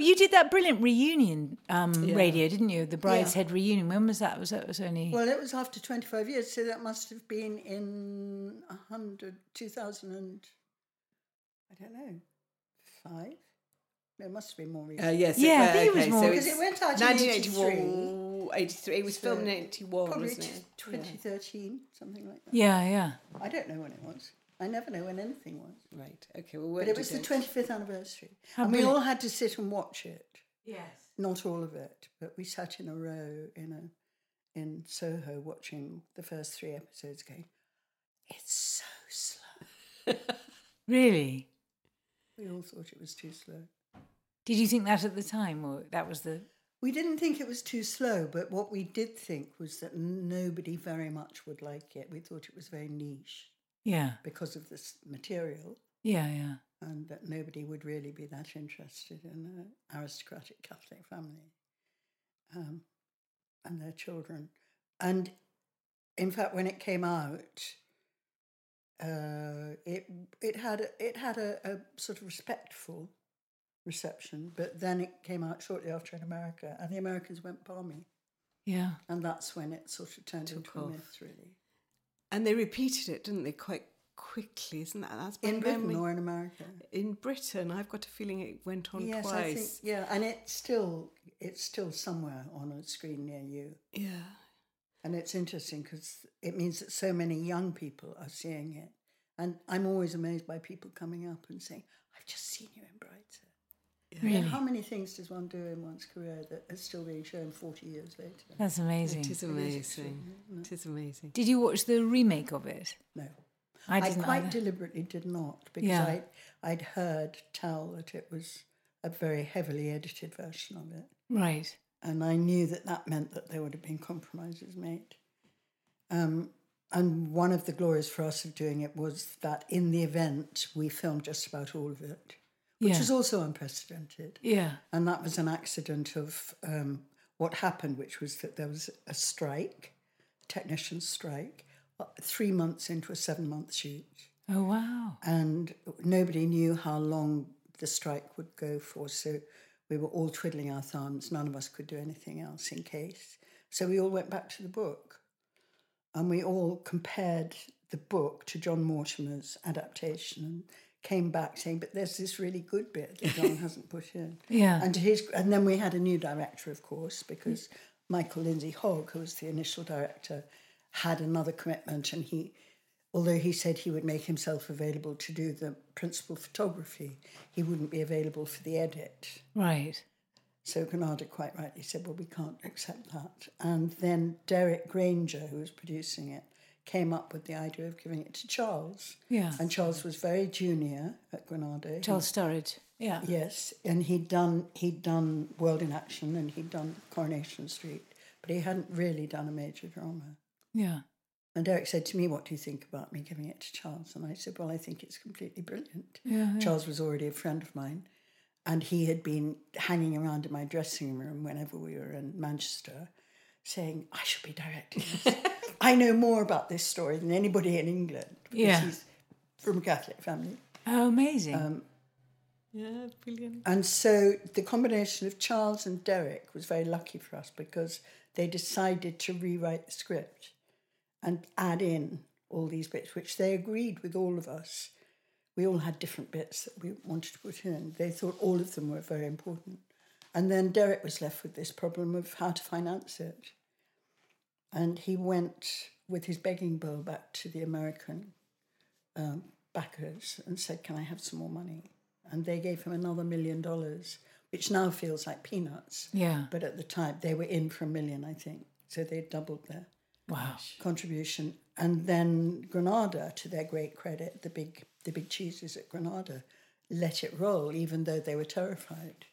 But you did that brilliant reunion um, Yeah. radio, didn't you? The Brideshead reunion. When was that? Was that was only Well, it was after 25 years, so that must have been in 100, 2000 and, I don't know, five? No, it must have been more recent. Uh, yes. Yeah, I uh, think it was more- Because it's it went out in 1981, 83. It was So filmed in 81, Probably wasn't it? 2013, something like that. Yeah, yeah. I don't know when it was. I never know when anything was. Right. Okay. Well, But it was the 25th anniversary. How and we brilliant. all had to sit and watch it. Yes. Not all of it, but we sat in a row in a in Soho watching the first three episodes going, it's so slow. Really? We all thought it was too slow. Did you think that at the time, or that was the? We didn't think it was too slow, but what we did think was that nobody very much would like it. We thought it was very niche Yeah, because of this material, yeah, yeah. and that nobody would really be that interested in an aristocratic Catholic family um, and their children. And in fact, when it came out, uh, it it had a, it had a, a sort of respectful reception, but then it came out shortly after in America, and the Americans went barmy, Yeah. and that's when it sort of turned Took into a myth, really. And they repeated it, didn't they, quite quickly? Isn't that that's In Britain memory. or in America? in Britain? I've got a feeling it went on yes, twice. I think yeah, and it's still it's still somewhere on a screen near you, Yeah. and it's interesting because it means that so many young people are seeing it, and I'm always amazed by people coming up and saying, "I've just seen you in Brideshead." Really? How many things does one do in one's career that is still being shown 40 years later? That's amazing. It is amazing. It is amazing. Did you watch the remake of it? No. I I, didn't quite either. deliberately did not because Yeah. I, I'd heard tell that it was a very heavily edited version of it. Right. And I knew that that meant that there would have been compromises made. Um, and one of the glories for us of doing it was that in the event, we filmed just about all of it, which Yeah. is also unprecedented. Yeah. And that was an accident of um, what happened, which was that there was a strike, technician strike, uh, three months into a seven month shoot. Oh wow. And nobody knew how long the strike would go for. So we were all twiddling our thumbs. None of us could do anything else in case. So we all went back to the book and we all compared the book to John Mortimer's adaptation and came back saying, but there's this really good bit that John hasn't put in. Yeah. And his and then we had a new director, of course, because Michael Lindsay Hogg, who was the initial director, had another commitment and he although he said he would make himself available to do the principal photography, he wouldn't be available for the edit. Right. So Granada quite rightly said, Well, we can't accept that. And then Derek Granger, who was producing it, came up with the idea of giving it to Charles. Yeah. And Charles was very junior at Granada. Charles Sturridge. Yeah. Yes, and he'd done he'd done World in Action and he'd done Coronation Street, but he hadn't really done a major drama. Yeah. And Derek said to me, "What do you think about me giving it to Charles?" And I said, "Well, I think it's completely brilliant." Yeah. Charles was already a friend of mine, and he had been hanging around in my dressing room whenever we were in Manchester, saying, "I should be directing this. I know more about this story than anybody in England because Yeah. he's from a Catholic family." Oh, amazing. Um, Yeah, brilliant. And so the combination of Charles and Derek was very lucky for us because they decided to rewrite the script and add in all these bits, which they agreed with all of us. We all had different bits that we wanted to put in. They thought all of them were very important. And then Derek was left with this problem of how to finance it. And he went with his begging bowl back to the American um, backers and said, Can I have some more money? And they gave him another million dollars, which now feels like peanuts. yeah. But at the time, they were in for a million, I think. So they doubled their Wow. contribution. And then Granada, to their great credit, the big, the big cheeses at Granada, let it roll, even though they were terrified.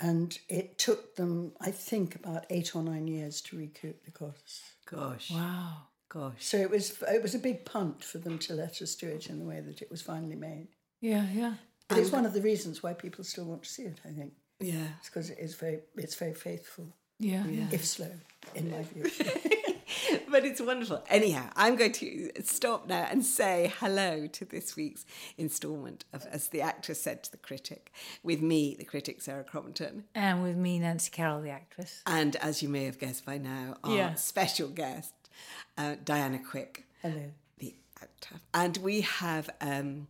And it took them, I think, about eight or nine years to recoup the costs. Gosh. Wow. Gosh. So it was it was a big punt for them to let us do it in the way that it was finally made. Yeah. Yeah. But it's one of the reasons why people still want to see it. I think Yeah. it's because it is very it's very faithful, Yeah. Yeah. if slow, in my view. but it's wonderful. Anyhow, I'm going to stop now and say hello to this week's instalment of As the Actress Said to the Critic, with me, the critic Sarah Crompton. And with me, Nancy Carroll, the actress. And as you may have guessed by now, our Yeah. special guest, uh, Diana Quick, Hello. the actor. And we have um,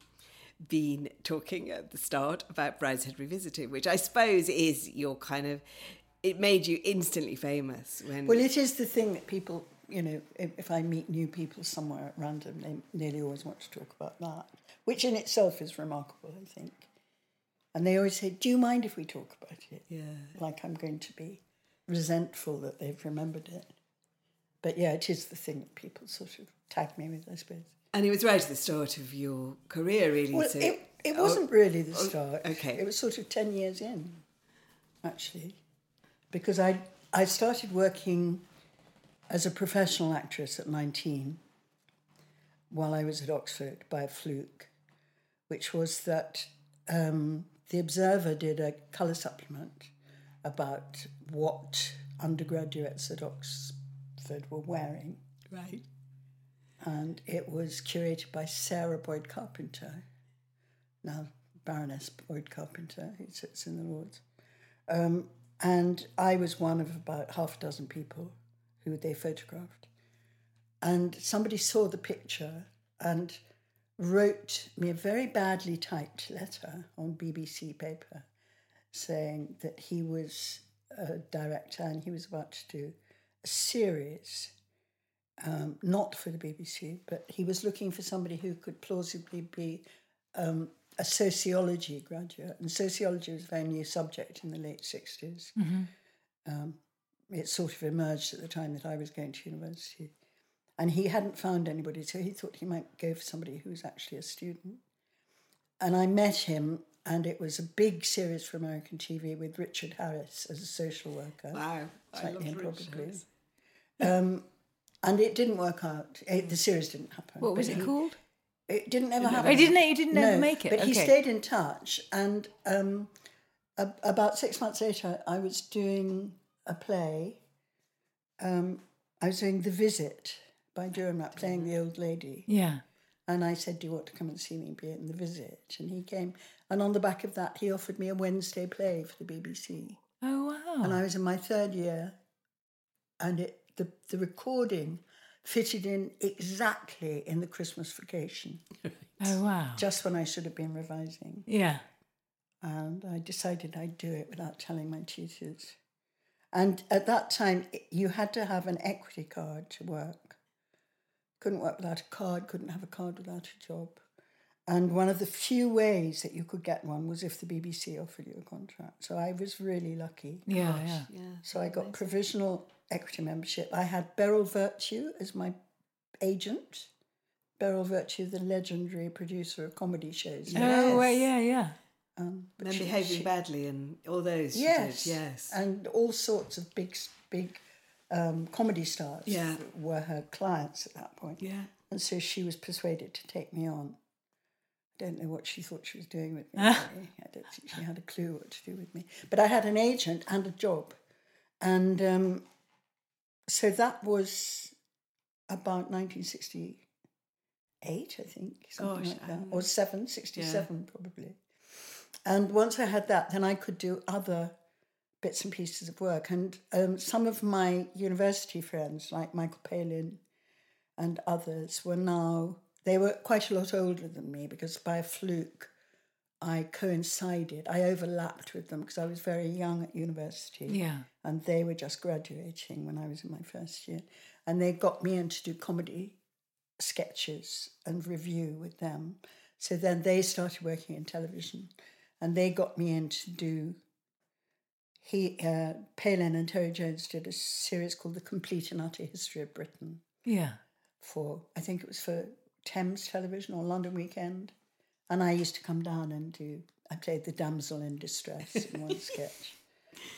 been talking at the start about Brideshead Revisited, which I suppose is your kind of. It made you instantly famous when. Well, it is the thing that people, you know, if, if I meet new people somewhere at random, they nearly always want to talk about that, which in itself is remarkable, I think. And they always say, Do you mind if we talk about it? yeah. Like I'm going to be resentful that they've remembered it. But yeah, it is the thing that people sort of tag me with, I suppose. And it was right at the start of your career, really. Well, so it, it oh, wasn't really the oh, start. okay. It was sort of 10 years in, actually. Because I, I started working as a professional actress at 19 while I was at Oxford by a fluke, which was that um, the Observer did a colour supplement about what undergraduates at Oxford were wearing right. and it was curated by Sarah Boyd Carpenter, now Baroness Boyd Carpenter, who sits in the Lords. Um, and I was one of about half a dozen people who they photographed. And somebody saw the picture and wrote me a very badly typed letter on BBC paper saying that he was a director and he was about to do a series um, not for the BBC, but he was looking for somebody who could plausibly be um, a sociology graduate. And sociology was a very new subject in the late 60s. Um, it sort of emerged at the time that I was going to university. And he hadn't found anybody, so he thought he might go for somebody who was actually a student. And I met him, and it was a big series for American TV with Richard Harris as a social worker Wow. I slightly love improbably. Um, and it didn't work out. It, the series didn't happen. What was it he- called? It didn't ever happen. Oh, didn't it? You didn't ever make it? But he stayed in touch, and um, a, about six months later, I was doing a play. Um, I was doing The Visit by Dürrenmatt, playing the old lady. Yeah. And I said, Do you want to come and see me be in The Visit? And he came. And on the back of that, he offered me a Wednesday play for the BBC. Oh, wow. And I was in my third year, and it the, the recording fitted in exactly in the Christmas vacation, oh, wow. just when I should have been revising. Yeah. And I decided I'd do it without telling my tutors. And at that time, you had to have an equity card to work. Couldn't work without a card, couldn't have a card without a job. And one of the few ways that you could get one was if the BBC offered you a contract. So I was really lucky. Yeah, yeah. Yeah. So I got provisional equity membership. I had Beryl Vertue as my agent. Beryl Vertue, the legendary producer of comedy shows. Yes. Oh, well, yeah, yeah. Um, And she- behaving she- badly and all those. Yes, did, Yes. and all sorts of big, big um, comedy stars. Yeah. were her clients at that point. yeah. And so she was persuaded to take me on. I don't know what she thought she was doing with me. I don't think she had a clue what to do with me. But I had an agent and a job. And um, so that was about 1968, I think, something Gosh, like that. Or 7, 67 probably. And once I had that, then I could do other bits and pieces of work. And um, some of my university friends, like Michael Palin and others, were now, they were quite a lot older than me because by a fluke, I coincided, I overlapped with them because I was very young at university Yeah. and they were just graduating when I was in my first year. And they got me in to do comedy sketches and revue with them. So then they started working in television and they got me in to do. He, uh, Palin and Terry Jones did a series called The Complete and Utter History of Britain Yeah. for, I think it was for Thames Television or London Weekend. And I used to come down and do, I played the damsel in distress in one sketch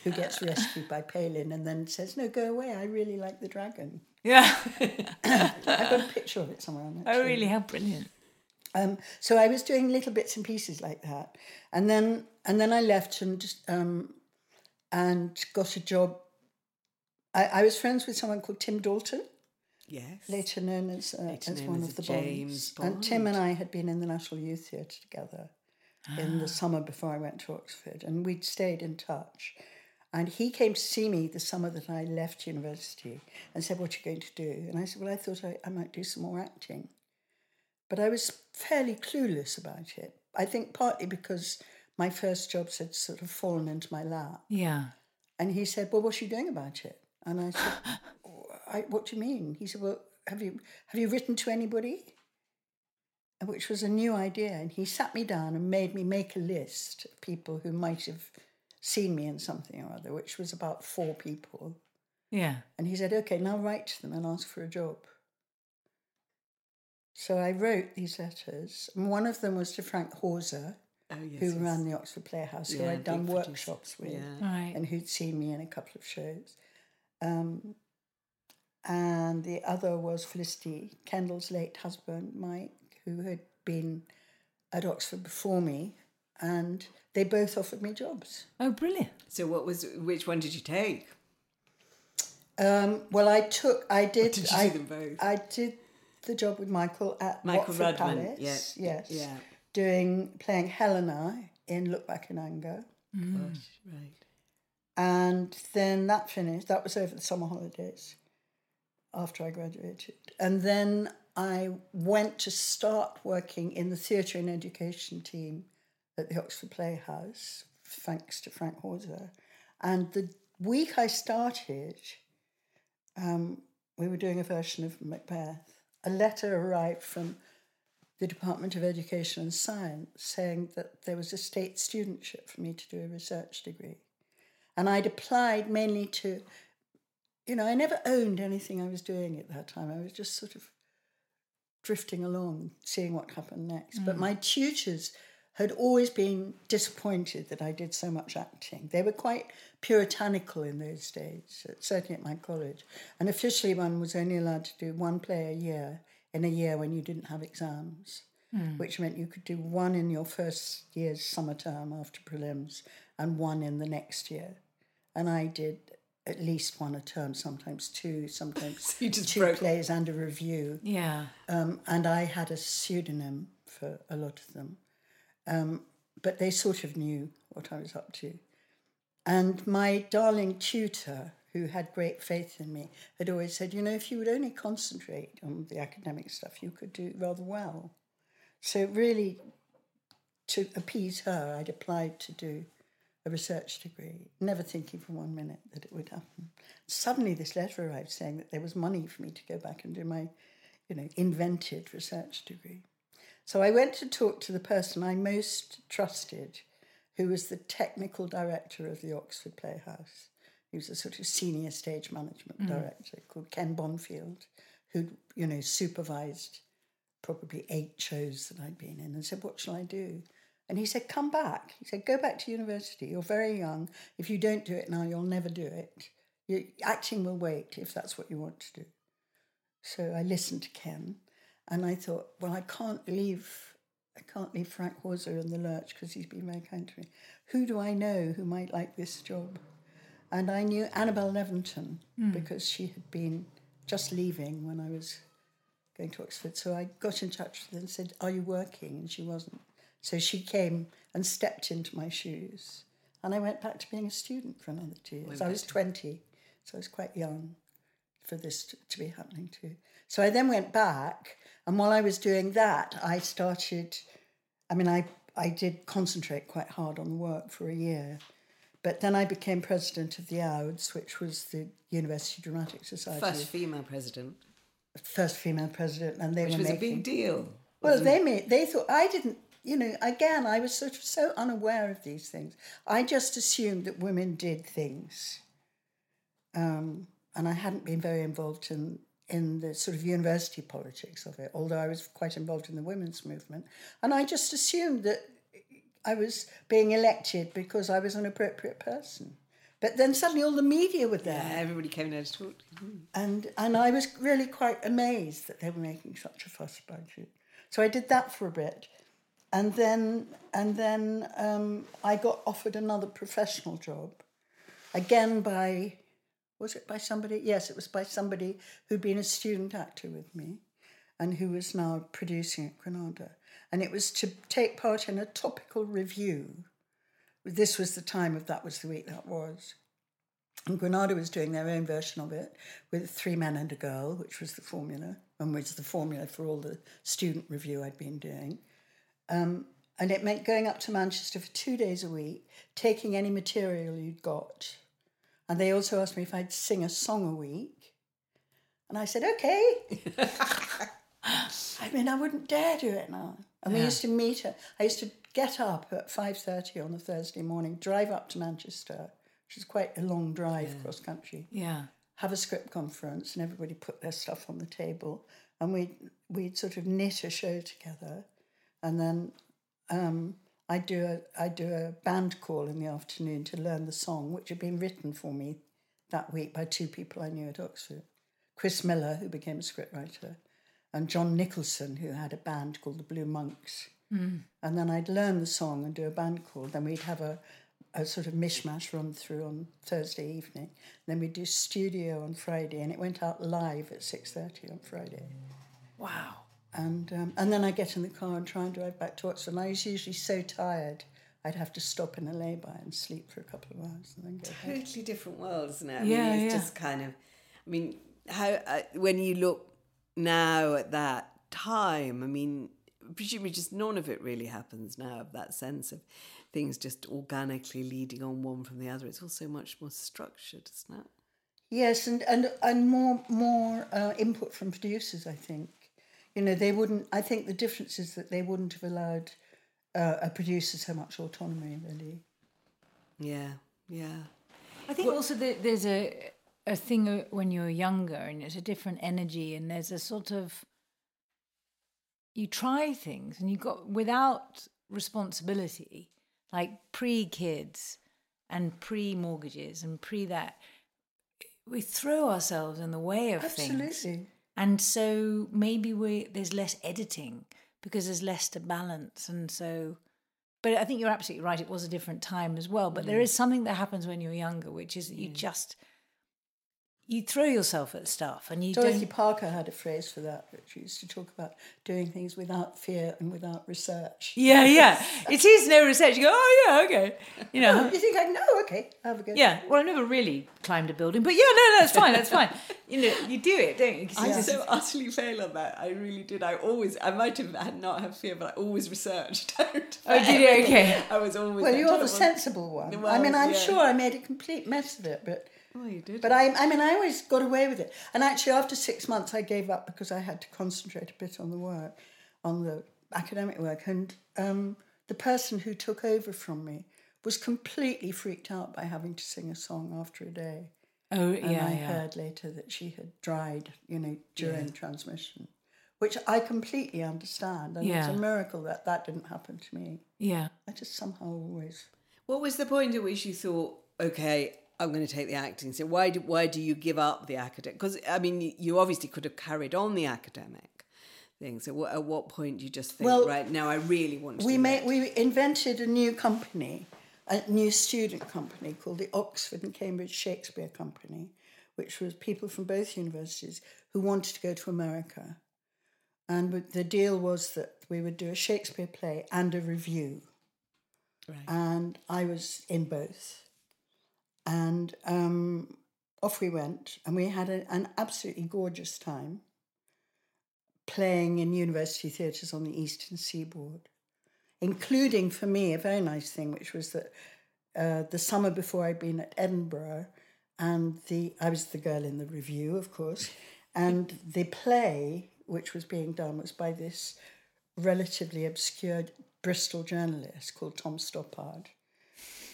who gets rescued by Palin and then says, No, go away, I really like the dragon. Yeah. I've got a picture of it somewhere on that. oh, really? How brilliant. Um, so I was doing little bits and pieces like that, and then and then I left and um, and got a job. I, I was friends with someone called Tim Dalton, Yes. later known as, uh, Later as known one as of the James Bonds. And Tim and I had been in the National Youth Theatre together in the summer before I went to Oxford, and we'd stayed in touch. And he came to see me the summer that I left university and said, What are you going to do? And I said, Well, I thought I, I might do some more acting. But I was fairly clueless about it. I think partly because my first jobs had sort of fallen into my lap. Yeah. And he said, "Well, what are you doing about it?" And I said, I, "What do you mean?" He said, "Well, have you have you written to anybody?" Which was a new idea. And he sat me down and made me make a list of people who might have seen me in something or other, which was about four people. Yeah. And he said, "Okay, now write to them and ask for a job." So I wrote these letters, and one of them was to Frank Hauser, Oh, yes. who yes. ran the Oxford Playhouse, who I'd done big producer. workshops with Yeah. Right. and who'd seen me in a couple of shows. Um, and the other was Felicity Kendal's late husband, Mike, who had been at Oxford before me, and they both offered me jobs. Oh, brilliant. So what was which one did you take? Um, well, I took, I did, did you I, do them both? I did the job with Michael at Michael Watford Rudman, Palace. yeah, yes, yeah. doing playing Helena in Look Back in Anger. Gosh, right. And then that finished. That was over the summer holidays after I graduated. And then I went to start working in the theatre and education team at the Oxford Playhouse, thanks to Frank Hauser. And the week I started, um, we were doing a version of Macbeth. A letter arrived from the Department of Education and Science saying that there was a state studentship for me to do a research degree. And I'd applied mainly to, you know, I never owned anything I was doing at that time. I was just sort of drifting along, seeing what happened next. But mm. my tutors had always been disappointed that I did so much acting. They were quite puritanical in those days, certainly at my college. And officially, one was only allowed to do one play a year in a year when you didn't have exams, which meant you could do one in your first year's summer term after prelims and one in the next year. And I did at least one a term, sometimes two, sometimes just two broke- plays and a revue. Yeah. Um, and I had a pseudonym for a lot of them. Um, but they sort of knew what I was up to. And my darling tutor, who had great faith in me, had always said, you know, if you would only concentrate on the academic stuff, you could do rather well. So, really, to appease her, I'd applied to do a research degree, never thinking for one minute that it would happen. Suddenly, this letter arrived saying that there was money for me to go back and do my, you know, invented research degree. So I went to talk to the person I most trusted, who was the technical director of the Oxford Playhouse. He was a sort of senior stage management mm. director called Ken Bonfield, who you know supervised probably eight shows that I'd been in, and said, "What shall I do?" And he said, "Come back." He said, "Go back to university. You're very young. If you don't do it now, you'll never do it. You, acting will wait if that's what you want to do." So I listened to Ken, and I thought, well, I can't leave, I can't leave Frank Hauser in the lurch because he's been very kind to me. Who do I know who might like this job? And I knew Annabel Leventon hmm. because she had been just leaving when I was going to Oxford. So I got in touch with her and said, "Are you working?" And she wasn't. So she came and stepped into my shoes, and I went back to being a student for another two years. I was twenty, so I was quite young for this to, to be happening to. So I then went back, and while I was doing that, I started. I mean, I I did concentrate quite hard on the work for a year, but then I became president of the Ouds, which was the University Dramatic Society, First female president, first female president, and they which were was a big deal. Well, they made they thought I didn't. You know, again, I was sort of so unaware of these things. I just assumed that women did things, um, and I hadn't been very involved in in the sort of university politics of it. Although I was quite involved in the women's movement, and I just assumed that I was being elected because I was an appropriate person. But then suddenly all the media were there. Yeah, everybody came there to talk. And and I was really quite amazed that they were making such a fuss about it. So I did that for a bit, and then and then um, I got offered another professional job, again by Was it by somebody? Yes, it was by somebody who'd been a student actor with me and who was now producing at Granada. And it was to take part in a topical revue. This was the time of That Was the Week That Was. And Granada was doing their own version of it with three men and a girl, which was the formula, and was the formula for all the student revue I'd been doing. Um, and it meant going up to Manchester for two days a week, taking any material you'd got. And they also asked me if I'd sing a song a week. And I said, okay. I mean, I wouldn't dare do it now. And we used to meet at, I used to get up at 5.30 on a Thursday morning, drive up to Manchester, which is quite a long drive cross country, Yeah. have a script conference and everybody put their stuff on the table and we'd, we'd sort of knit a show together and then um, I'd, do a, I'd do a band call in the afternoon to learn the song which had been written for me that week by two people I knew at Oxford. Chris Miller, who became a scriptwriter, and John Nicholson, who had a band called the Blue Monks. Mm. And then I'd learn the song and do a band call. Then we'd have a, a sort of mishmash run through on Thursday evening. Then we'd do studio on Friday, and it went out live at six thirty on Friday. Wow. And um, and then I get in the car and try and drive back to Oxford. And I was usually so tired, I'd have to stop in a lay-by and sleep for a couple of hours and then go totally different world, isn't it? I Yeah, mean, it's yeah. just kind of. I mean, how uh, when you look now at that time, I mean, presumably just none of it really happens now. Of that sense of things just organically leading on one from the other. It's all so much more structured, isn't it? Yes, and and and more more uh, input from producers. I think, you know, they wouldn't. I think the difference is that they wouldn't have allowed uh, a producer so much autonomy. Really, Yeah, yeah. I think also that there's a a thing uh, when you're younger and it's a different energy and there's a sort of you try things and you got without responsibility like pre kids and pre mortgages and pre that we throw ourselves in the way of things absolutely. And so maybe we there's less editing because there's less to balance. And so but i think you're absolutely right it was a different time as well. But there mm. is something that happens when you're younger which is that you mm. just you throw yourself at stuff and you Dorothy don't Parker had a phrase for that, which she used to talk about doing things without fear and without research. yeah yeah it is no research you go oh yeah okay you know oh, You think I know? Oh, okay, have a go. yeah well i've never really climbed a building but yeah no no that's fine that's fine you know you do it don't you 'Cause I it's just- so utterly fail on that. I really did. I always, I might have had not have fear, but I always researched. out Oh, did you? Okay. I was always. Well, you're the sensible one. I mean, I'm yeah. sure I made a complete mess of it, but Oh, you did. But I, I mean, I always got away with it. And actually, after six months, I gave up because I had to concentrate a bit on the work, on the academic work. And um, the person who took over from me was completely freaked out by having to sing a song after a day. oh And yeah And I yeah heard later that she had dried, you know, during transmission, which I completely understand. And it's a miracle that that didn't happen to me. yeah I just somehow always. What was the point at which you thought, okay, I'm going to take the acting? So why do why do you give up the academic? Because I mean, you obviously could have carried on the academic thing. So at what point do you just think, Well, right now, I really want to? we do made this? we invented a new company, a new student company called the Oxford and Cambridge Shakespeare Company, which was people from both universities who wanted to go to America, and the deal was that we would do a Shakespeare play and a revue, Right. and I was in both, and um, off we went, and we had a, an absolutely gorgeous time. Playing in university theatres on the eastern seaboard including for me a very nice thing, which was that uh, the summer before I'd been at Edinburgh, and the I was the girl in the revue, of course, and the play which was being done was by this relatively obscure Bristol journalist called Tom Stoppard,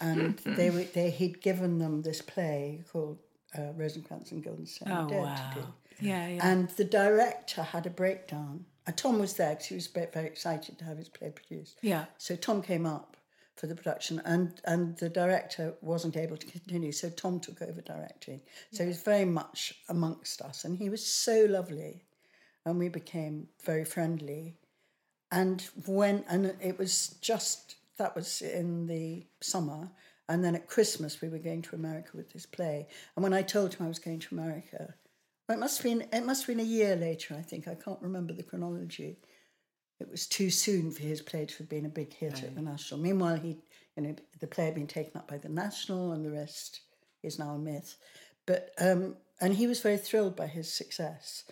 and they were they he'd given them this play called uh, Rosencrantz and Guildenstern oh wow yeah yeah And the director had a breakdown. And Tom was there because he was ve- very excited to have his play produced. yeah So Tom came up for the production, and, and the director wasn't able to continue. So Tom took over directing. So he was very much amongst us, and he was so lovely, and we became very friendly. And when and it was just that was in the summer, And then at Christmas, we were going to America with this play. And when I told him I was going to America, well, it must have been it must have been a year later. I think I can't remember the chronology. It was too soon for his play to have been a big hit at the National. Meanwhile, he, you know, the play had been taken up by the National, and the rest is now a myth. But um, and he was very thrilled by his success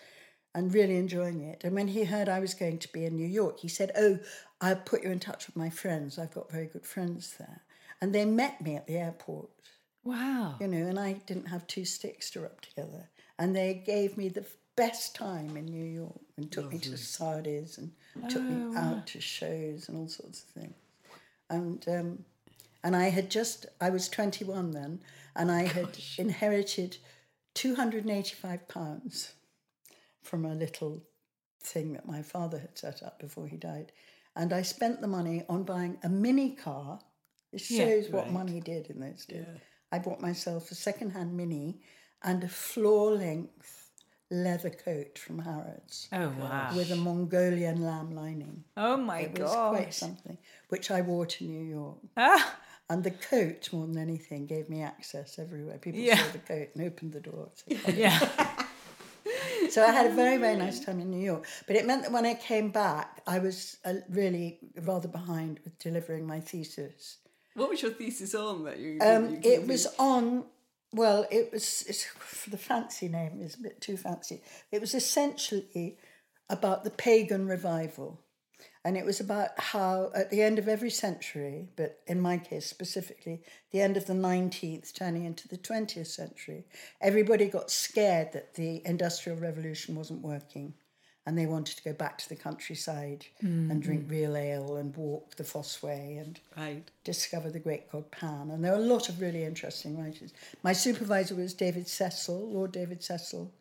and really enjoying it. And when he heard I was going to be in New York, he said, "Oh, I'll put you in touch with my friends. I've got very good friends there." And they met me at the airport, Wow. you know, and I didn't have two sticks to rub together. And they gave me the best time in New York and took me to Sardi's and took me out to shows and all sorts of things. And um, and I had just I was 21 then, and I had inherited 285 pounds from a little thing that my father had set up before he died. And I spent the money on buying a mini car. It Yeah, shows what money did in those days. I bought myself a second-hand mini and a floor-length leather coat from Harrods Oh wow. with a Mongolian lamb lining. Oh my god! It was quite something, which I wore to New York. Ah, And the coat, more than anything, gave me access everywhere. People Yeah. saw the coat and opened the door. So, yeah. So I had a very, very nice time in New York. But it meant that when I came back, I was uh, really rather behind with delivering my thesis. What was your thesis on that you? Um, you it was on. Well, it was it's, the fancy name is a bit too fancy. It was essentially about the pagan revival, and it was about how at the end of every century, but in my case specifically, the end of the nineteenth, turning into the twentieth century, everybody got scared that the industrial revolution wasn't working. And they wanted to go back to the countryside and hmm. drink real ale and walk the Fosse Way and right. discover the great god Pan. And there are a lot of really interesting writers. My supervisor was David Cecil, Lord David Cecil,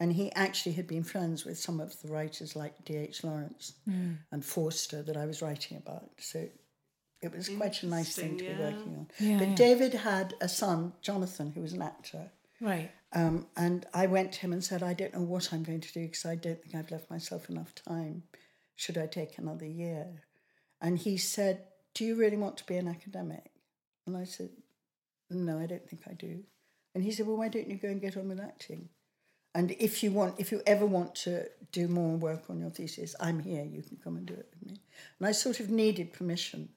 and he actually had been friends with some of the writers like D.H. Lawrence and Forster that I was writing about. So it was quite a nice thing to be working on. Yeah, but yeah. David had a son, Jonathan, who was an actor. Right. Um, and I went to him and said, I don't know what I'm going to do because I don't think I've left myself enough time. Should I take another year? And he said, Do you really want to be an academic? And I said, No, I don't think I do. And he said, Well, why don't you go and get on with acting? And if you want, if you ever want to do more work on your thesis, I'm here. You can come and do it with me. And I sort of needed permission,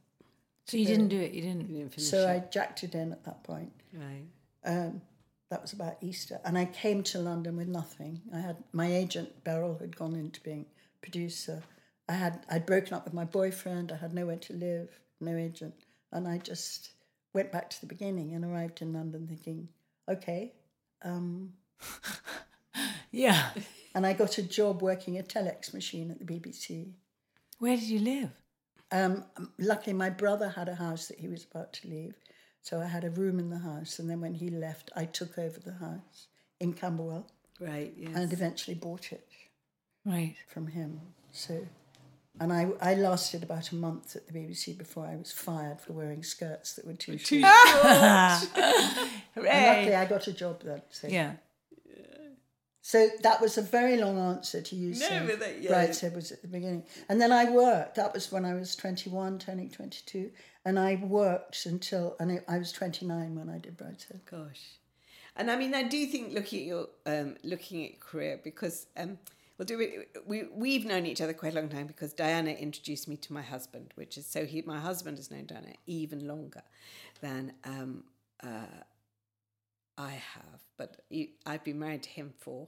So you didn't do it. You didn't. You didn't finish so it. I jacked it in at that point. Right. Um, that was about Easter, and I came to London with nothing. I had my agent Beryl had gone into being producer. I had I'd broken up with my boyfriend. I had nowhere to live, no agent, and I just went back to the beginning and arrived in London thinking, okay. Um, Yeah. and I got a job working a telex machine at the BBC. Where did you live? Um, luckily, my brother had a house that he was about to leave, so I had a room in the house. And then when he left, I took over the house in Camberwell. Right. Yes. and eventually bought it Right. from him. So, and I, I lasted about a month at the BBC before I was fired for wearing skirts that were too short. And luckily, I got a job then. So. Yeah. So that was a very long answer to you No, saying that- yeah. Brideshead was at the beginning. And then I worked. That was when I was 21, turning 22. And I worked until, and I- I was 29 when I did Brideshead. Gosh. And I mean, I do think looking at your um, looking at career because um, we'll do it. We we've known each other quite a long time because Diana introduced me to my husband, which is so he my husband has known Diana even longer than um, uh, I have. But I've been married to him for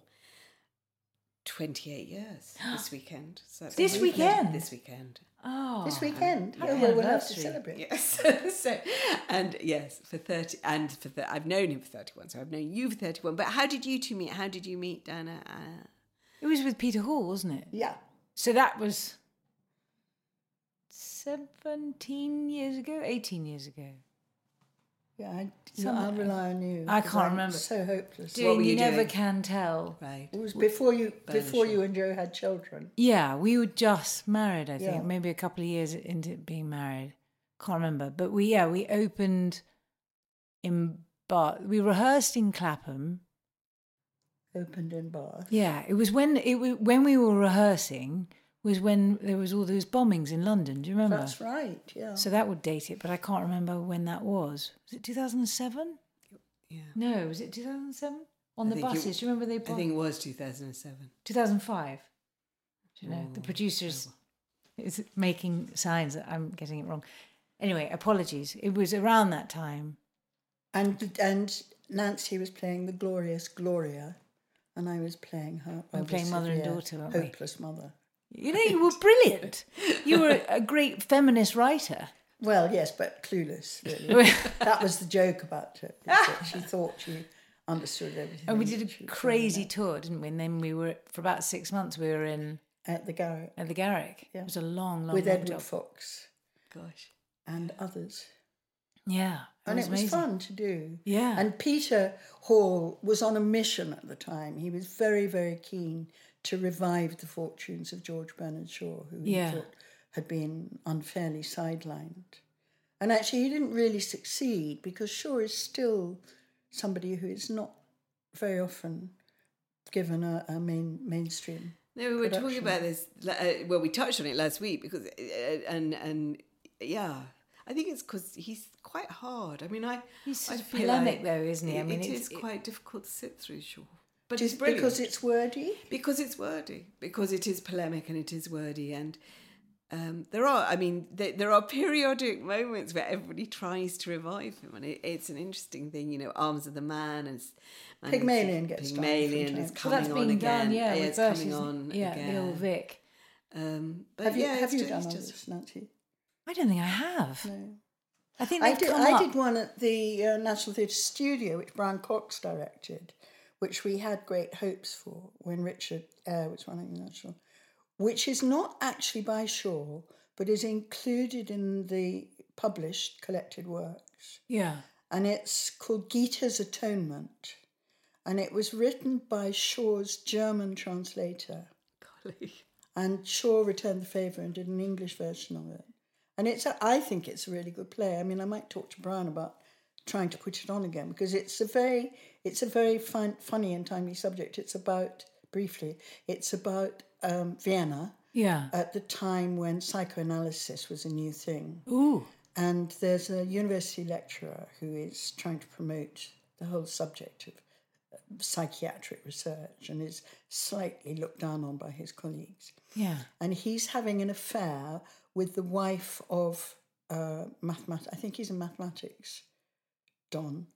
twenty eight years this weekend. So This weekend? This weekend. Oh. This weekend, happy oh, well, we'll have to celebrate. Yes. so, and yes, for 30, and for the, I've known him for 31, so I've known you for 31. But how did you two meet? How did you meet, Dana? Uh, It was with Peter Hall, wasn't it? Yeah. So that was 17 years ago, 18 years ago. Yeah, I, so Some- I'll rely on you. I can't I'm remember. So hopeless. Doing were you, you never doing? can tell. right. It was before you before you and Joe had children. Yeah, we were just married, I think, Yeah. maybe a couple of years into being married. Can't remember. But we, yeah, we opened in Bath. We rehearsed in Clapham. Opened in Bath. Yeah, it was when it was when we were rehearsing. Was when there was all those bombings in London. Do you remember? That's right. Yeah. So that would date it, but I can't remember when that was. Was it 2007? Yeah. No, was it 2007? On the think it- buses. Do you remember they I think it was 2007. 2005. Do you know, Oh, the producers is making signs that I'm getting it wrong. Anyway, apologies. It was around that time. and and Nancy was playing the glorious Gloria, and I was playing her. We were rather playing mother and daughter, weren't we? hopeless mother. You know, you were brilliant. You were a great feminist writer. Well, yes, but clueless. Really. that was the joke about it. she thought she understood everything. And we did a crazy tour, didn't we? And then we were, for about six months, we were in at the Garrick at the Garrick. Yeah. It was a long, long, with long Edward job. Fox Gosh. and others. Yeah. and it was amazing. fun to do. Yeah. And Peter Hall was on a mission at the time. He was very, very keen to revive the fortunes of George Bernard Shaw, who Yeah. he thought had been unfairly sidelined. And actually, he didn't really succeed because Shaw is still somebody who is not very often given a, a main mainstream. No, we were talking about this. Uh, well, we touched on it last week because, uh, and and yeah, I think it's because he's quite hard. I mean, I He's I sort polemic like though, isn't he? I mean, it it's- it- quite difficult to sit through, sure. But it's brilliant because it's wordy. because it's wordy, because it is polemic and it is wordy, and um, there are, I mean, there, there are periodic moments where everybody tries to revive him, and it, it's an interesting thing, you know. Arms of the Man and and Pygmalion gets done from Pygmalion time is to time. Well, coming that's on being again. done, yeah. with it's Bertie, coming on it? Yeah, again. the old Vic. Um, but Have you, yeah, have you ju- done it's just, Nancy? I don't think I have. No. I think I did, come I up. did one at the uh, National Theatre Studio, which Brian Cox directed, which we had great hopes for when Richard Eyre was running the National, which is not actually by Shaw, but is included in the published collected works. Yeah. And it's called Jitta's Atonement. And it was written by Shaw's German translator. golly. And Shaw returned the favour and did an English version of it. And it's a, I think it's a really good play. I mean, I might talk to Brian about trying to put it on again because it's a very it's a very fun, funny and timely subject. It's about briefly, it's about um, Vienna Yeah. at the time when psychoanalysis was a new thing. Ooh. And there's a university lecturer who is trying to promote the whole subject of uh, psychiatric research and is slightly looked down on by his colleagues Yeah. and he's having an affair with the wife of uh, mathemat- I think he's a mathematics don.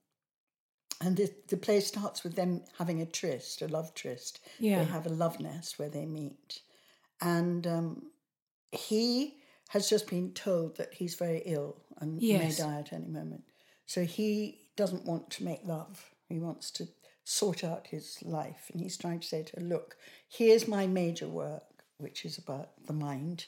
And the, the play starts with them having a tryst, a love tryst. Yeah. They have a love nest where they meet. And um, he has just been told that he's very ill and Yes. may die at any moment. So he doesn't want to make love. He wants to sort out his life. And he's trying to say to her, look, here's my major work, which is about the mind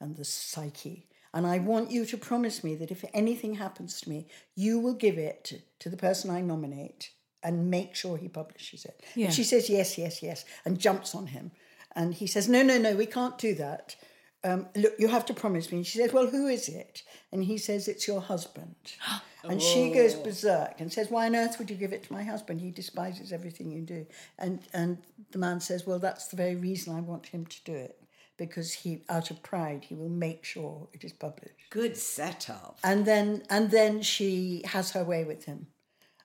and the psyche. And I want you to promise me that if anything happens to me, you will give it to, the person I nominate and make sure he publishes it. Yeah. And she says, yes, yes, yes, and jumps on him. And he says, no, no, no, we can't do that. Um, look, you have to promise me. And she says, well, who is it? And he says, it's your husband. and she goes berserk and says, why on earth would you give it to my husband? He despises everything you do. And, and the man says, well, that's the very reason I want him to do it. Because he, out of pride, he will make sure it is published. Good setup. And then, and then she has her way with him,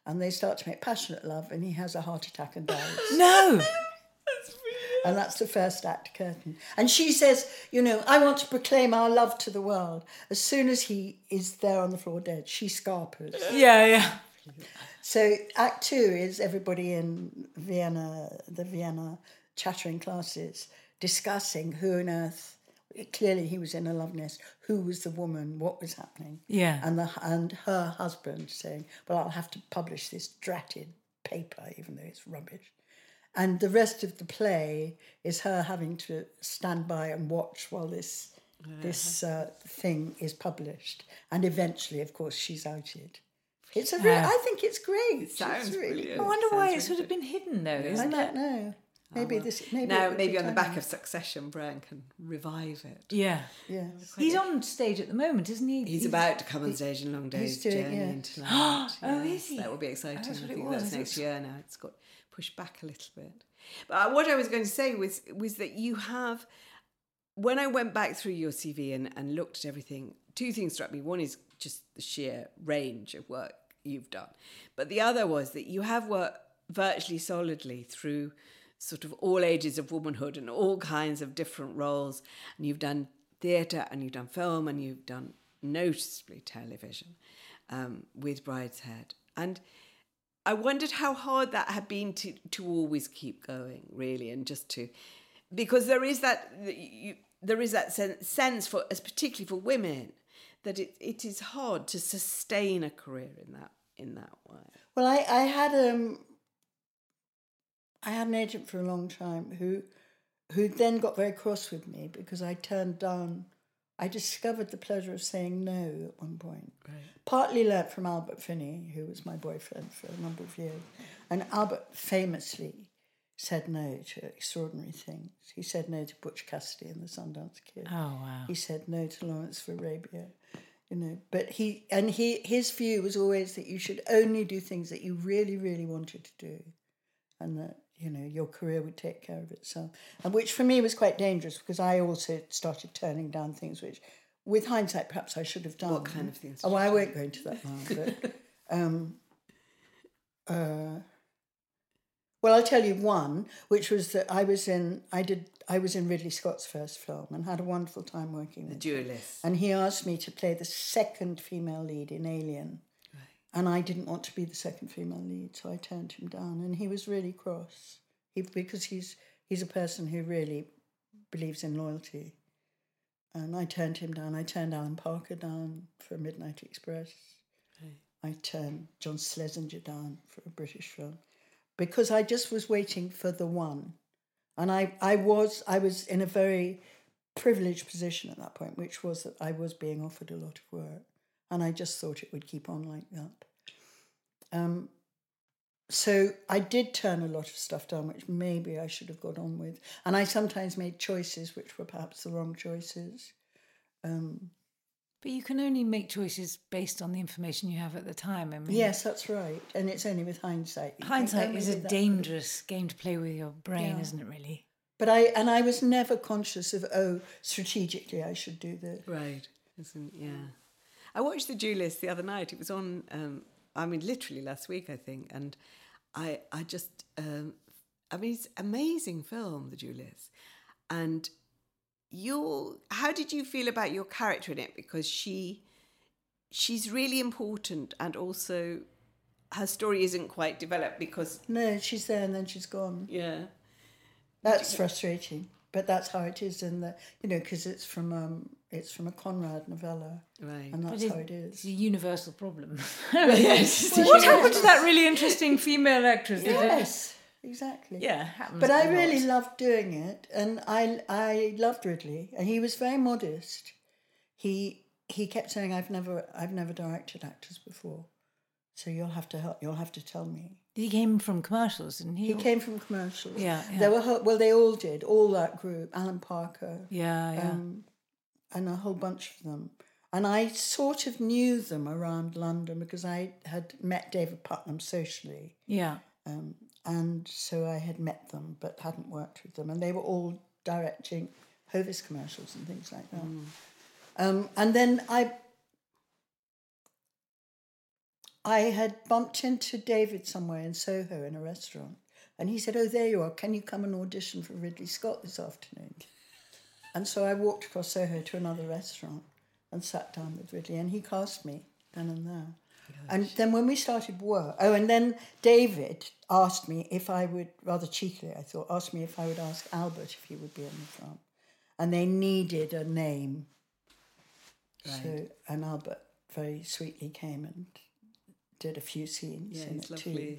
and they start to make passionate love, and he has a heart attack and dies. No. And that's the first act curtain. And she says, You know, I want to proclaim our love to the world. As soon as he is there on the floor dead, she scarpers. yeah, yeah. So act two is everybody in Vienna, the Vienna chattering classes, discussing who on earth. Clearly, he was in a love nest. Who was the woman? What was happening? Yeah. And the and her husband saying, "Well, I'll have to publish this dratted paper, even though it's rubbish." And the rest of the play is her having to stand by and watch while this this uh, thing is published, and eventually, of course, she's outed. It's a real. I think it's great. Sounds it's really brilliant. I wonder why it's sort of been hidden though, I isn't don't it? know. Maybe this. Maybe now, maybe on the back of Succession, Brian can revive it. Yeah. Yes. He's on stage at the moment, isn't he? He's about to come on stage in Long Days he's doing- Journey yeah. into Light. Oh, yes, is he? That will be exciting. that's I what it was. that's next year now. It's got pushed back a little bit. But uh, what I was going to say was was that you have when I went back through your CV and, and looked at everything, two things struck me. One is just the sheer range of work you've done, but the other was that you have worked virtually solidly through sort of all ages of womanhood and all kinds of different roles. And you've done theatre and you've done film and you've done noticeably television um, with Brideshead. And I wondered how hard that had been to, to always keep going, really, and just to, because there is that, you, there is that sense for, as particularly for women, that it, it is hard to sustain a career in that in that way. Well, I, I had um, I had an agent for a long time who who then got very cross with me because I turned down I discovered the pleasure of saying no at one point. Right. Partly learnt from Albert Finney, who was my boyfriend for a number of years. And Albert famously said no to extraordinary things. He said no to Butch Cassidy and the Sundance Kid. Oh wow. He said no to Lawrence of Arabia. You know, but he and he his view was always that you should only do things that you really, really wanted to do. And that you know your career would take care of itself. And which for me was quite dangerous because i also started turning down things which with hindsight perhaps i should have done. What kind of things oh i won't go into that now but um, uh, well i'll tell you one which was that i was in i did i was in ridley scott's first film and had a wonderful time working the with duelist. And he asked me to play the second female lead in alien and I didn't want to be the second female lead, so I turned him down. And he was really cross, he, because he's he's a person who really believes in loyalty. And I turned him down. I turned Alan Parker down for Midnight Express. Right. I turned John Schlesinger down for a British film because I just was waiting for the one. And I, I was I was in a very privileged position at that point, which was that I was being offered a lot of work and I just thought it would keep on like that. Um, so I did turn a lot of stuff down, which maybe I should have got on with, and I sometimes made choices which were perhaps the wrong choices. Um, but you can only make choices based on the information you have at the time. I mean, yes, that's right, and it's only with hindsight. Hindsight is a dangerous game to play with your brain, yeah. isn't it? Really. But I and I was never conscious of oh, strategically I should do this. Right. Isn't yeah. I watched The Duelist the other night. It was on, um, I mean, literally last week, I think. And I, I just, um, I mean, it's amazing film, The Duelist. And your, how did you feel about your character in it? Because she, she's really important, and also her story isn't quite developed because no, she's there and then she's gone. Yeah, that's frustrating. But that's how it is in the, you know, because it's from um, it's from a Conrad novella, right? And that's how it is. It's a universal problem. yes. well, what happened to that really interesting female actress? Yes, exactly. Yeah, but I really loved doing it, and I I loved Ridley, and he was very modest. He he kept saying, "I've never I've never directed actors before." So you'll have to help. You'll have to tell me. He came from commercials, didn't he? He came from commercials. Yeah, yeah. There were well, they all did. All that group, Alan Parker. Yeah, yeah. Um, and a whole bunch of them. And I sort of knew them around London because I had met David Puttnam socially. Yeah. Um, and so I had met them but hadn't worked with them. And they were all directing Hovis commercials and things like that. Mm. Um, and then I I had bumped into David somewhere in Soho in a restaurant, and he said, "Oh, there you are. Can you come and audition for Ridley Scott this afternoon?" And so I walked across Soho to another restaurant and sat down with Ridley, and he cast me then and there. Gosh. And then when we started work, oh, and then David asked me if I would, rather cheekily, I thought, asked me if I would ask Albert if he would be in the film. And they needed a name. Right. So, and Albert very sweetly came and did a few scenes yeah, in it lovely. too.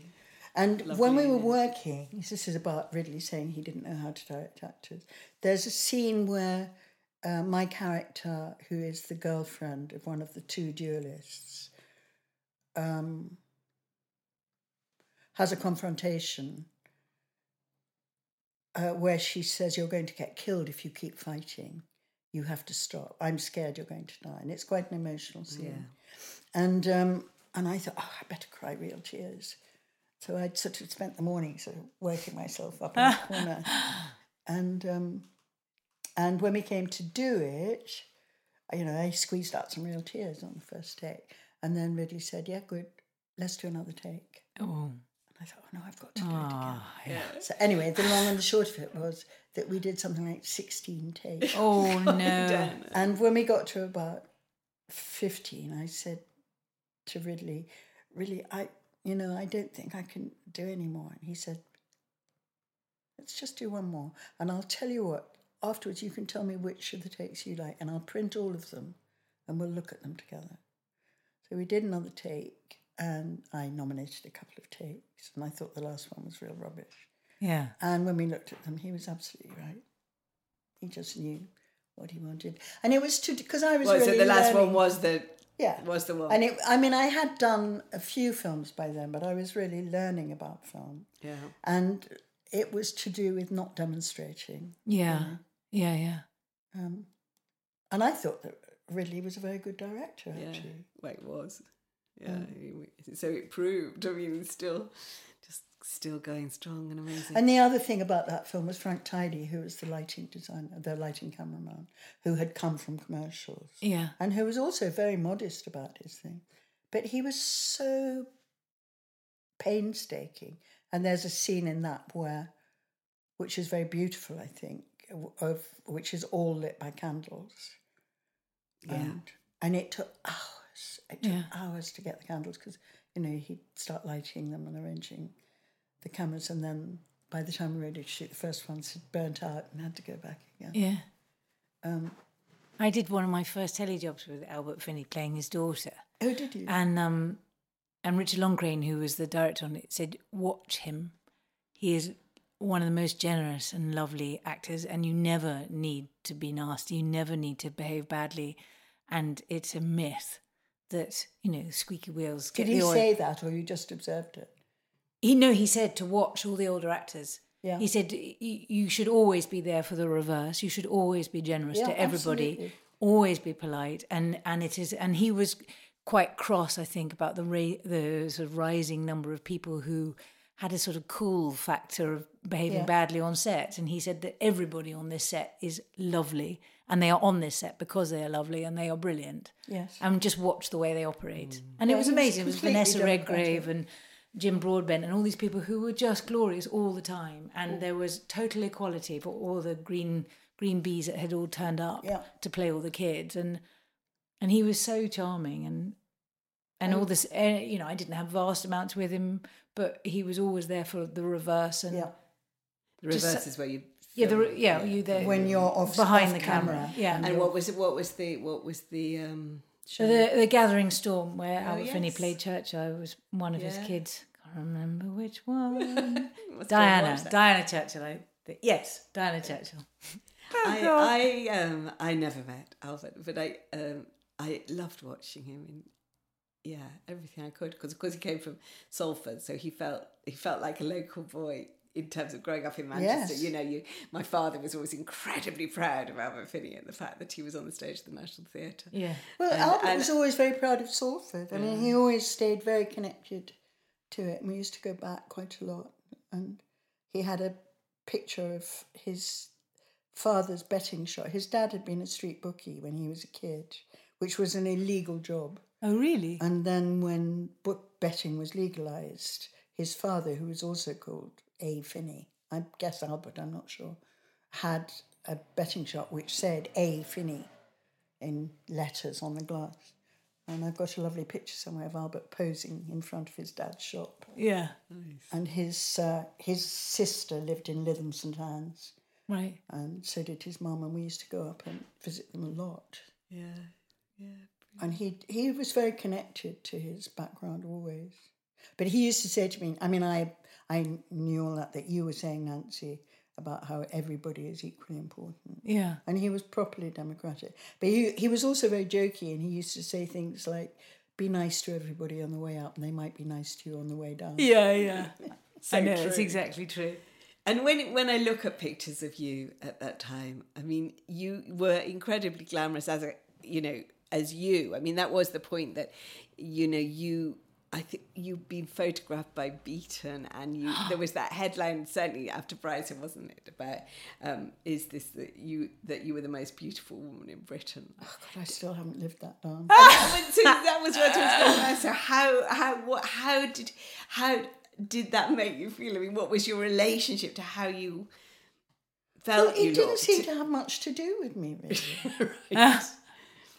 And lovely, when we were yeah. working, this is about Ridley saying he didn't know how to direct actors. There's a scene where uh, my character, who is the girlfriend of one of the two duelists, um, has a confrontation uh, where she says, You're going to get killed if you keep fighting. You have to stop. I'm scared you're going to die. And it's quite an emotional scene. Yeah. And um, and I thought, oh, I better cry real tears. So I'd sort of spent the morning sort of working myself up in the corner. And um, and when we came to do it, you know, I squeezed out some real tears on the first take. And then Ridley said, Yeah, good, let's do another take. Oh, And I thought, Oh no, I've got to do it again. ah, yeah. So anyway, the long and the short of it was that we did something like 16 takes. Oh no. And when we got to about 15, I said to Ridley, really, I, you know, I don't think I can do any more. And he said, let's just do one more. And I'll tell you what, afterwards you can tell me which of the takes you like, and I'll print all of them and we'll look at them together. So we did another take, and I nominated a couple of takes, and I thought the last one was real rubbish. Yeah. And when we looked at them, he was absolutely right. He just knew what he wanted, and it was to because I was Well, really so the last learning- one was the yeah was the one. and it, I mean I had done a few films by then, but I was really learning about film, yeah. and it was to do with not demonstrating, Yeah. Yeah. Yeah. um, and I thought that Ridley was a very good director Yeah, actually. well, it was. Yeah, he- so it proved. I mean, still, just still going strong and amazing. And the other thing about that film was Frank Tidy, who was the lighting designer, the lighting cameraman, who had come from commercials. Yeah. and who was also very modest about his thing. But he was so painstaking. And there's a scene in that where, which is very beautiful, I think, of which is all lit by candles. Yeah. And, and it took hours. It took Yeah. hours to get the candles because, you know, he'd start lighting them and arranging the cameras. And then by the time we were ready to shoot the first ones, had burnt out and had to go back again. Yeah. Um, I did one of my first telly jobs with Albert Finney playing his daughter. oh, did you? And um, and Richard Loncraine, who was the director on it, said, "Watch him. He is one of the most generous and lovely actors, and you never need to be nasty. You never need to behave badly. And it's a myth that you know squeaky wheels Did get he the oil. say that or you just observed it? He no, he said to watch all the older actors. Yeah. He said you should always be there for the reverse. You should always be generous Yeah, to everybody. absolutely. Always be polite, and and it is. And he was quite cross, I think, about the ra- the sort of rising number of people who had a sort of cool factor of behaving Yeah. badly on set. And he said that everybody on this set is lovely, and they are on this set because they are lovely and they are brilliant Yes. and just watch the way they operate. Mm. And it Yeah, was was amazing. It was Vanessa. Redgrave and Jim Broadbent and all these people who were just glorious all the time. And Mm. there was total equality for all the green green bees that had all turned up Yeah. to play all the kids. And and he was so charming and and all this. Uh, you know, I didn't have vast amounts with him, but he was always there for the reverse and Yeah. the just reverse so- is where you. yeah, the, film re- it, yeah, you there When you're off behind off the camera, camera. yeah. And what was it? What was the? What was the? um So the the Gathering Storm, where Albert Finney played Churchill, I was one of his Yeah. kids. Can't remember which one. Must go and watch Diana. Diana Churchill. I think. Yes, Diana Churchill. I, I um I never met Albert, but I um I loved watching him in yeah everything I could because of course he came from Salford, so he felt he felt like a local boy in terms of growing up in Manchester. Yes. You know, you my father was always incredibly proud of Albert Finney and the fact that he was on the stage of the National Theatre. Yeah. Well, And- Albert and- was always very proud of Salford. I mean, he always stayed very connected to it, and we used to go back quite a lot. And he had a picture of his father's betting shop. His dad had been a street bookie when he was a kid, which was an illegal job. Oh, really? And then when book betting was legalized, his father, who was also called A. Finney, I guess Albert, I'm not sure, had a betting shop which said A. Finney in letters on the glass. And I've got a lovely picture somewhere of Albert posing in front of his dad's shop. yeah. And his uh, his sister lived in Lytham St Anne's, Right. and so did his mum, and we used to go up and visit them a lot. Yeah, yeah. and he he was very connected to his background always. But he used to say to me, I mean, I I knew all that that you were saying, Nancy, about how everybody is equally important, Yeah. and he was properly democratic. But he he was also very jokey, and he used to say things like, "Be nice to everybody on the way up, and they might be nice to you on the way down." Yeah, yeah. So I know, it's exactly true. And when when I look at pictures of you at that time, I mean, you were incredibly glamorous as a you know as you. I mean, that was the point that you know you I think you've been photographed by Beaton, and you there was that headline certainly after Brighton, wasn't it? About um, is this that you that you were the most beautiful woman in Britain? Oh God, I still haven't lived that down. so that was what I was going to ask. So how how what how did how did that make you feel? I mean, what was your relationship to how you felt? Well, you it didn't looked? seem to have much to do with me, really. Right.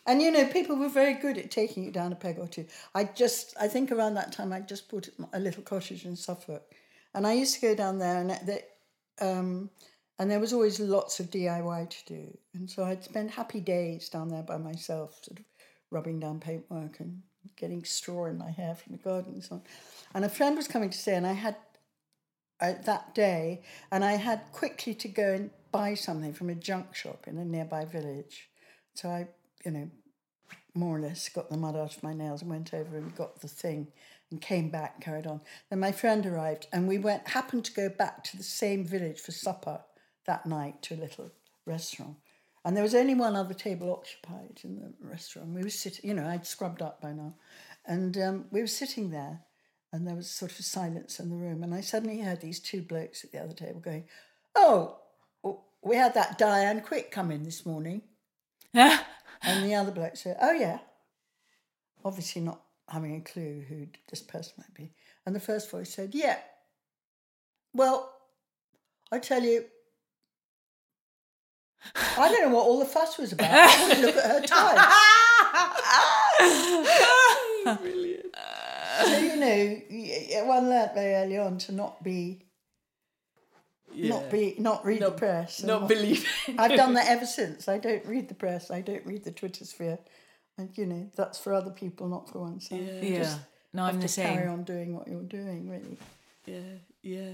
And you know, people were very good at taking you down a peg or two. I just, I think around that time, I just bought a little cottage in Suffolk, and I used to go down there, and the, um, and there was always lots of DIY to do, and so I'd spend happy days down there by myself, sort of rubbing down paintwork and getting straw in my hair from the garden and so on. And a friend was coming to stay, and I had uh, that day, and I had quickly to go and buy something from a junk shop in a nearby village. So I, you know, more or less got the mud out of my nails and went over and got the thing and came back, carried on. Then my friend arrived, and we went happened to go back to the same village for supper that night to a little restaurant. And there was only one other table occupied in the restaurant. We were sitting, you know, I'd scrubbed up by now, and um, we were sitting there, and there was sort of silence in the room. And I suddenly heard these two blokes at the other table going, "Oh, we had that Diane Quick come in this morning." And the other bloke said, Oh, yeah. Obviously, not having a clue who this person might be. And the first voice said, Yeah. Well, I tell you, I don't know what all the fuss was about. I wouldn't look at her twice. Brilliant. so, you know, one learnt very early on to not be. Not be, not read the press. and Not believe. I've done that ever since. I don't read the press. I don't read the Twitter sphere, and you know that's for other people, not for oneself. You Yeah. just No, I'm have the to carry on doing what you're doing, really. Yeah, yeah.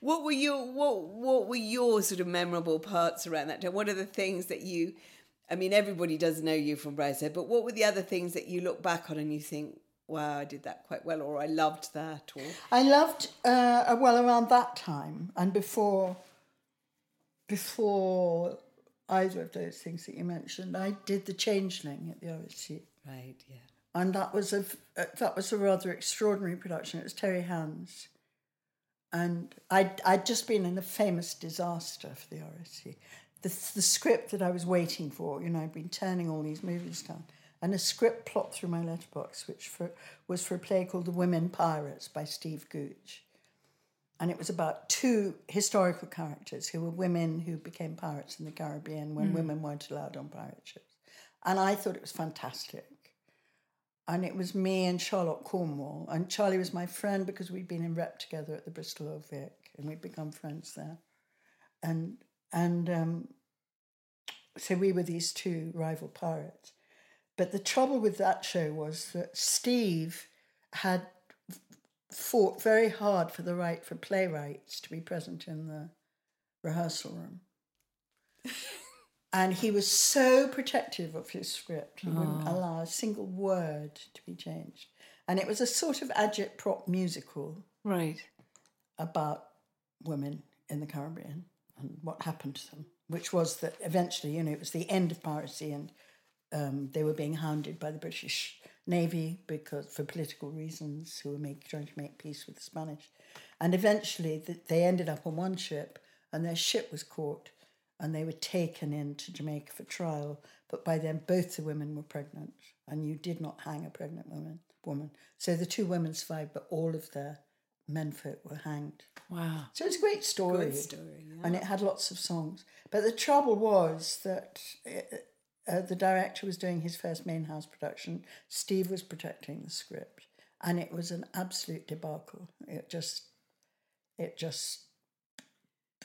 What were your what what were your sort of memorable parts around that time? What are the things that you I mean everybody does know you from Brideshead, but what were the other things that you look back on and you think, wow, I did that quite well or I loved that or I loved uh, well around that time and before before either of those things that you mentioned. I did the Changeling at the RSC. Right, yeah. and that was a uh, that was a rather extraordinary production. It was Terry Hands, and I'd I'd just been in a famous disaster for the RSC. The the script that I was waiting for, you know, I'd been turning all these movies down, and a script plopped through my letterbox, which for was for a play called The Women Pirates by Steve Gooch. And it was about two historical characters who were women who became pirates in the Caribbean when women weren't allowed on pirate ships. And I thought it was fantastic and it was me and Charlotte Cornwall. And Charlie was my friend because we'd been in rep together at the Bristol Old Vic, and we'd become friends there. And and um, so we were these two rival pirates. But the trouble with that show was that Steve had fought very hard for the right for playwrights to be present in the rehearsal room. And he was so protective of his script, he wouldn't ah. allow a single word to be changed. And it was a sort of agit-prop musical Right. about women in the Caribbean and what happened to them, which was that eventually, you know, it was the end of piracy and um, they were being hounded by the British Navy because for political reasons, who were make, trying to make peace with the Spanish. And eventually, th- they ended up on one ship, and their ship was caught, and they were taken into Jamaica for trial. But by then, both the women were pregnant, and you did not hang a pregnant woman. Woman. So the two women survived, but all of their menfolk were hanged. Wow. So it's a great story. Good story, yeah. And it had lots of songs. But the trouble was that uh, uh, the director was doing his first main house production. Steve was protecting the script. And it was an absolute debacle. It just, it just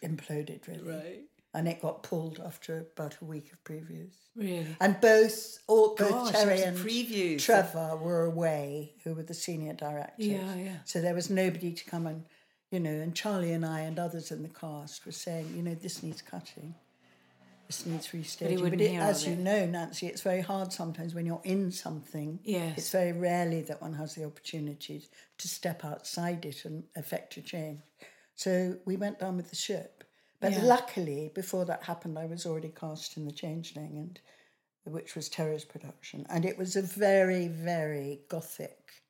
imploded, really. Right. And it got pulled after about a week of previews. Really? And both, all, both Gosh, Terry and previews. Trevor were away, who were the senior directors. Yeah, yeah. So there was nobody to come and, you know, and Charlie and I and others in the cast were saying, you know, this needs cutting. This needs restaging. But, wouldn't it, as you it. know, Nancy, it's very hard sometimes when you're in something. Yes. It's very rarely that one has the opportunity to step outside it and affect a change. So we went down with the ship. But Yeah. luckily, before that happened, I was already cast in The Changeling, and which was Terry's production. And it was a very, very gothic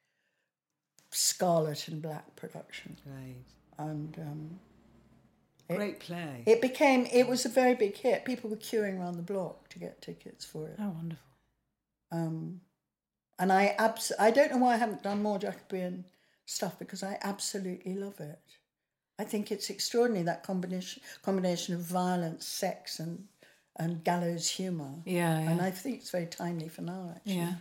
scarlet and black production, Right. and um, Great play. it became it was a very big hit. People were queuing around the block to get tickets for it. Oh, wonderful. Um, and I abs- I don't know why I haven't done more Jacobean stuff because I absolutely love it. I think it's extraordinary that combination combination of violence, sex, and and gallows humour. Yeah, And. I think it's very timely for now. Actually. Yeah.